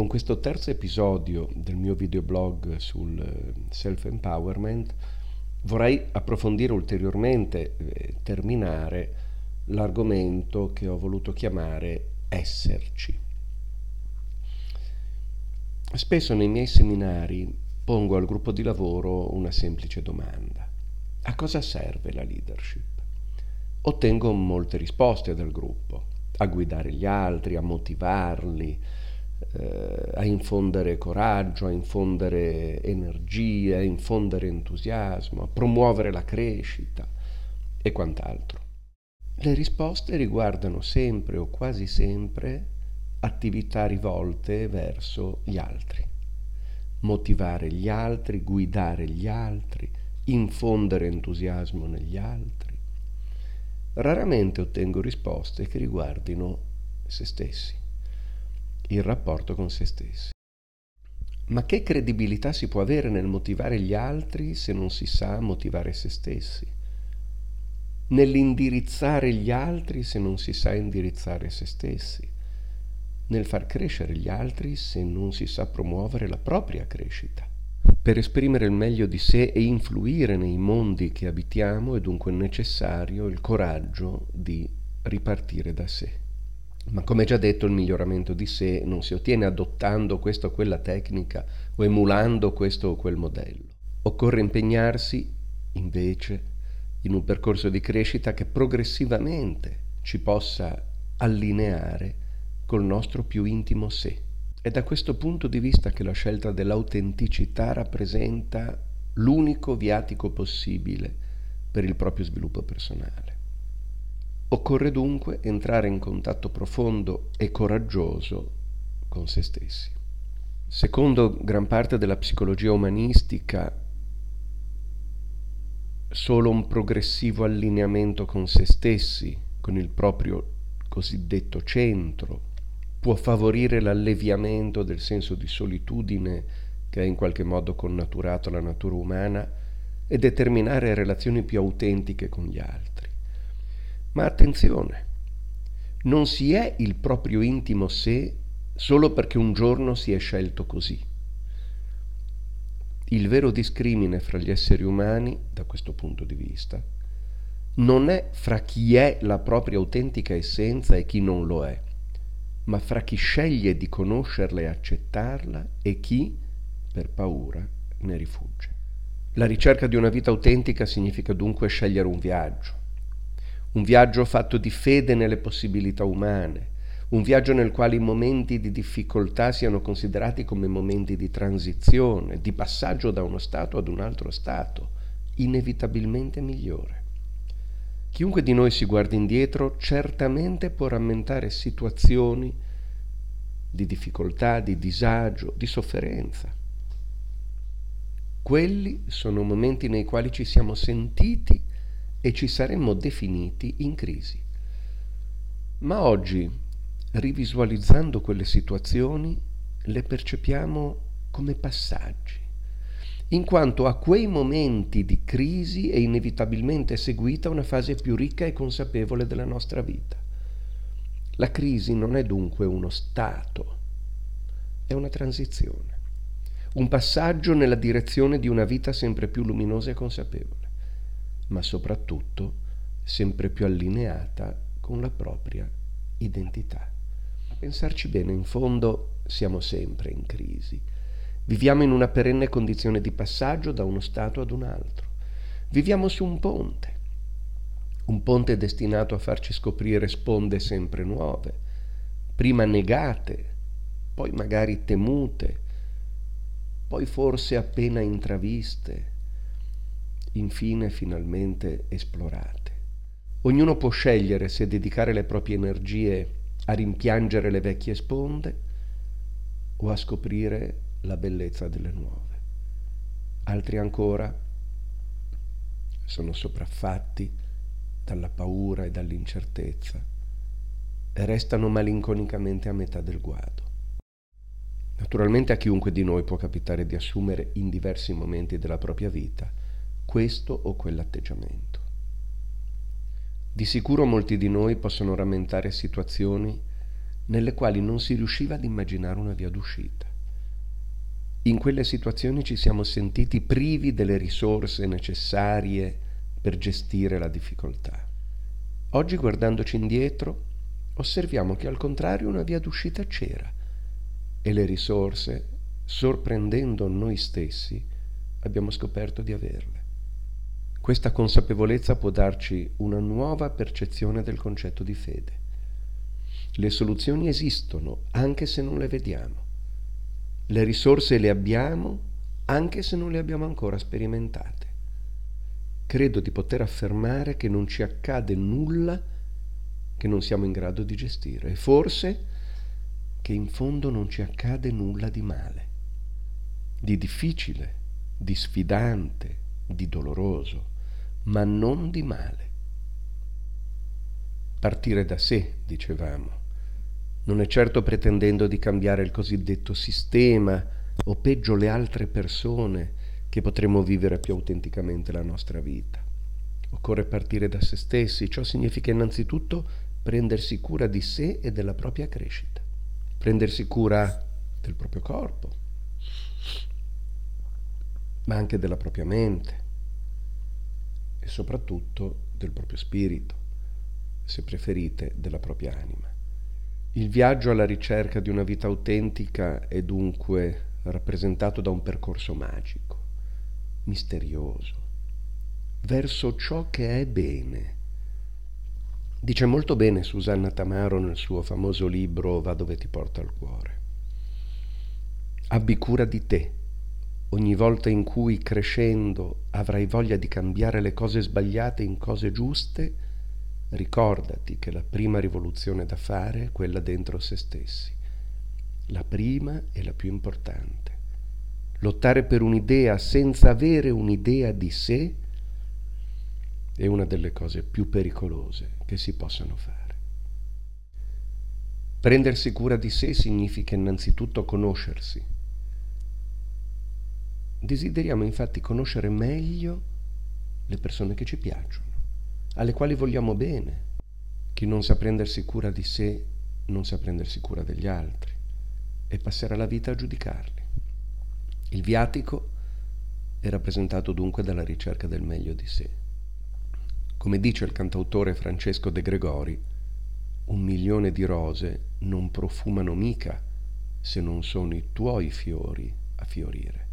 Con questo terzo episodio del mio videoblog sul eh, self-empowerment vorrei approfondire ulteriormente, eh, terminare l'argomento che ho voluto chiamare esserci. Spesso nei miei seminari pongo al gruppo di lavoro una semplice domanda. A cosa serve la leadership? Ottengo molte risposte dal gruppo, a guidare gli altri, a motivarli, eh, a infondere coraggio, a infondere energia, a infondere entusiasmo, a promuovere la crescita e quant'altro. Le risposte riguardano sempre o quasi sempre attività rivolte verso gli altri. Motivare gli altri, guidare gli altri, infondere entusiasmo negli altri. Raramente ottengo risposte che riguardino se stessi il rapporto con se stessi. Ma che credibilità si può avere nel motivare gli altri se non si sa motivare se stessi? Nell'indirizzare gli altri se non si sa indirizzare se stessi? Nel far crescere gli altri se non si sa promuovere la propria crescita? Per esprimere il meglio di sé e influire nei mondi che abitiamo è dunque necessario il coraggio di ripartire da sé. Ma come già detto, il miglioramento di sé non si ottiene adottando questa o quella tecnica o emulando questo o quel modello. Occorre impegnarsi, invece, in un percorso di crescita che progressivamente ci possa allineare col nostro più intimo sé. È da questo punto di vista che la scelta dell'autenticità rappresenta l'unico viatico possibile per il proprio sviluppo personale. Occorre dunque entrare in contatto profondo e coraggioso con se stessi. Secondo gran parte della psicologia umanistica, solo un progressivo allineamento con se stessi, con il proprio cosiddetto centro, può favorire l'alleviamento del senso di solitudine che ha in qualche modo connaturato la natura umana e determinare relazioni più autentiche con gli altri. Ma attenzione, non si è il proprio intimo sé solo perché un giorno si è scelto così. Il vero discrimine fra gli esseri umani, da questo punto di vista, non è fra chi è la propria autentica essenza e chi non lo è, ma fra chi sceglie di conoscerla e accettarla e chi, per paura, ne rifugge. La ricerca di una vita autentica significa dunque scegliere un viaggio, un viaggio fatto di fede nelle possibilità umane, un viaggio nel quale i momenti di difficoltà siano considerati come momenti di transizione, di passaggio da uno stato ad un altro stato, inevitabilmente migliore. Chiunque di noi si guardi indietro certamente può rammentare situazioni di difficoltà, di disagio, di sofferenza. Quelli sono momenti nei quali ci siamo sentiti e ci saremmo definiti in crisi. Ma oggi, rivisualizzando quelle situazioni, le percepiamo come passaggi, in quanto a quei momenti di crisi è inevitabilmente seguita una fase più ricca e consapevole della nostra vita. La crisi non è dunque uno stato, è una transizione, un passaggio nella direzione di una vita sempre più luminosa e consapevole ma soprattutto sempre più allineata con la propria identità. A pensarci bene, in fondo siamo sempre in crisi. Viviamo in una perenne condizione di passaggio da uno stato ad un altro. Viviamo su un ponte, un ponte destinato a farci scoprire sponde sempre nuove, prima negate, poi magari temute, poi forse appena intraviste, infine finalmente esplorate. Ognuno può scegliere se dedicare le proprie energie a rimpiangere le vecchie sponde o a scoprire la bellezza delle nuove. Altri ancora sono sopraffatti dalla paura e dall'incertezza e restano malinconicamente a metà del guado. Naturalmente a chiunque di noi può capitare di assumere in diversi momenti della propria vita questo o quell'atteggiamento. Di sicuro molti di noi possono rammentare situazioni nelle quali non si riusciva ad immaginare una via d'uscita. In quelle situazioni ci siamo sentiti privi delle risorse necessarie per gestire la difficoltà. Oggi guardandoci indietro osserviamo che al contrario una via d'uscita c'era e le risorse, sorprendendo noi stessi, abbiamo scoperto di averle. Questa consapevolezza può darci una nuova percezione del concetto di fede. Le soluzioni esistono anche se non le vediamo. Le risorse le abbiamo anche se non le abbiamo ancora sperimentate. Credo di poter affermare che non ci accade nulla che non siamo in grado di gestire e forse che in fondo non ci accade nulla di male, di difficile, di sfidante, di doloroso, ma non di male. Partire da sé, dicevamo, non è certo pretendendo di cambiare il cosiddetto sistema o peggio le altre persone che potremo vivere più autenticamente la nostra vita. Occorre partire da se stessi, ciò significa innanzitutto prendersi cura di sé e della propria crescita, prendersi cura del proprio corpo, ma anche della propria mente e soprattutto del proprio spirito, se preferite della propria anima. Il viaggio alla ricerca di una vita autentica è dunque rappresentato da un percorso magico, misterioso, verso ciò che è bene. Dice molto bene Susanna Tamaro nel suo famoso libro Va dove ti porta il cuore. Abbi cura di te. Ogni volta in cui crescendo avrai voglia di cambiare le cose sbagliate in cose giuste, Ricordati che la prima rivoluzione da fare è quella dentro se stessi, la prima e la più importante. Lottare per un'idea senza avere un'idea di sé è una delle cose più pericolose che si possano fare. Prendersi cura di sé significa innanzitutto conoscersi. Desideriamo infatti conoscere meglio le persone che ci piacciono alle quali vogliamo bene. Chi non sa prendersi cura di sé non sa prendersi cura degli altri e passerà la vita a giudicarli. Il viatico è rappresentato dunque dalla ricerca del meglio di sé. Come dice il cantautore Francesco De Gregori, un milione di rose non profumano mica se non sono i tuoi fiori a fiorire.